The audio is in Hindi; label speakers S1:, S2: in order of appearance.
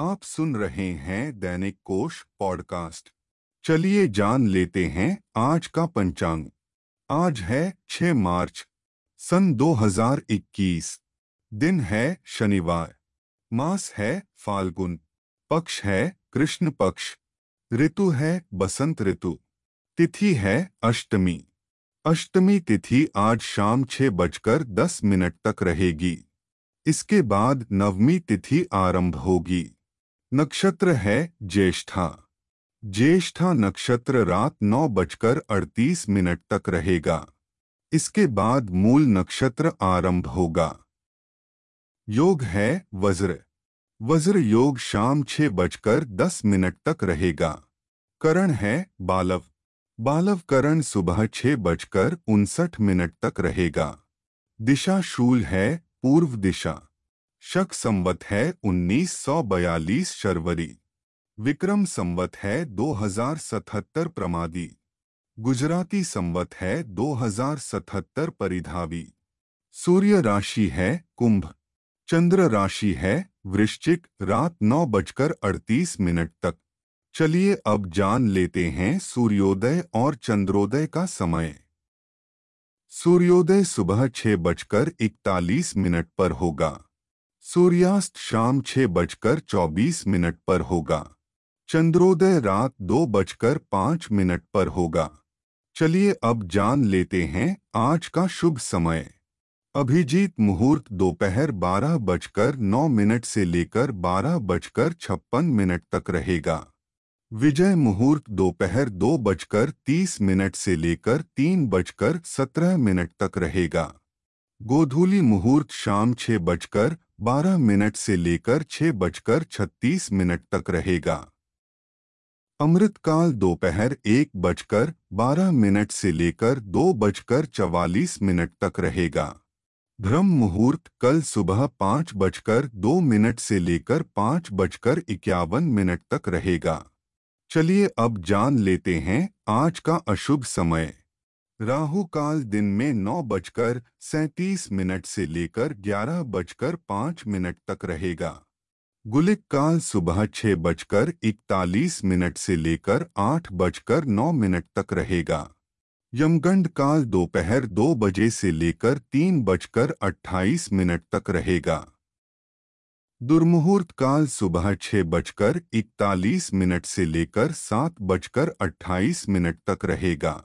S1: आप सुन रहे हैं दैनिक कोश पॉडकास्ट। चलिए जान लेते हैं आज का पंचांग। आज है 6 मार्च, सन 2021 दिन है शनिवार, मास है फाल्गुन, पक्ष है कृष्ण पक्ष, ऋतु है बसंत ऋतु, तिथि है अष्टमी। अष्टमी तिथि आज शाम छह बजकर दस मिनट तक रहेगी। इसके बाद नवमी तिथि आरंभ होगी। नक्षत्र है ज्येष्ठा। ज्येष्ठा नक्षत्र रात नौ बजकर अड़तीस मिनट तक रहेगा। इसके बाद मूल नक्षत्र आरंभ होगा। योग है वज्र। वज्र योग शाम छह बजकर दस मिनट तक रहेगा। करण है बालव। बालव करण सुबह छह बजकर उनसठ मिनट तक रहेगा। दिशा शूल है पूर्व दिशा। शक संवत है 1942 शर्वरी। विक्रम संवत है 2077 प्रमादी। गुजराती संवत है 2077 परिधावी। सूर्य राशि है कुंभ। चंद्र राशि है वृश्चिक, रात नौ बजकर अड़तीस मिनट तक। चलिए अब जान लेते हैं सूर्योदय और चंद्रोदय का समय। सूर्योदय सुबह छह बजकर इकतालीस मिनट पर होगा। सूर्यास्त शाम छह बजकर चौबीस मिनट पर होगा। चंद्रोदय रात दो बजकर पाँच मिनट पर होगा। चलिए अब जान लेते हैं आज का शुभ समय। अभिजीत मुहूर्त दोपहर बारह बजकर नौ मिनट से लेकर बारह बजकर छप्पन मिनट तक रहेगा। विजय मुहूर्त दोपहर दो बजकर तीस मिनट से लेकर तीन बजकर सत्रह मिनट तक रहेगा। गोधूली मुहूर्त शाम छह बजकर बारह मिनट से लेकर छह बजकर छत्तीस मिनट तक रहेगा। अमृतकाल दोपहर एक बजकर बारह मिनट से लेकर दो बजकर चवालीस मिनट तक रहेगा। ब्रह्म मुहूर्त कल सुबह पाँच बजकर दो मिनट से लेकर पाँच बजकर इक्यावन मिनट तक रहेगा। चलिए अब जान लेते हैं आज का अशुभ समय। राहु काल दिन में नौ बजकर सैतीस मिनट से लेकर ग्यारह बजकर पाँच मिनट तक रहेगा। गुलिक काल सुबह छह बजकर इकतालीस मिनट से लेकर आठ बजकर नौ मिनट तक रहेगा। यमगंड काल दोपहर दो बजे से लेकर तीन बजकर अट्ठाईस मिनट तक रहेगा। दुर्मुहूर्त काल सुबह छह बजकर इकतालीस मिनट से लेकर सात बजकर अट्ठाईस मिनट तक रहेगा।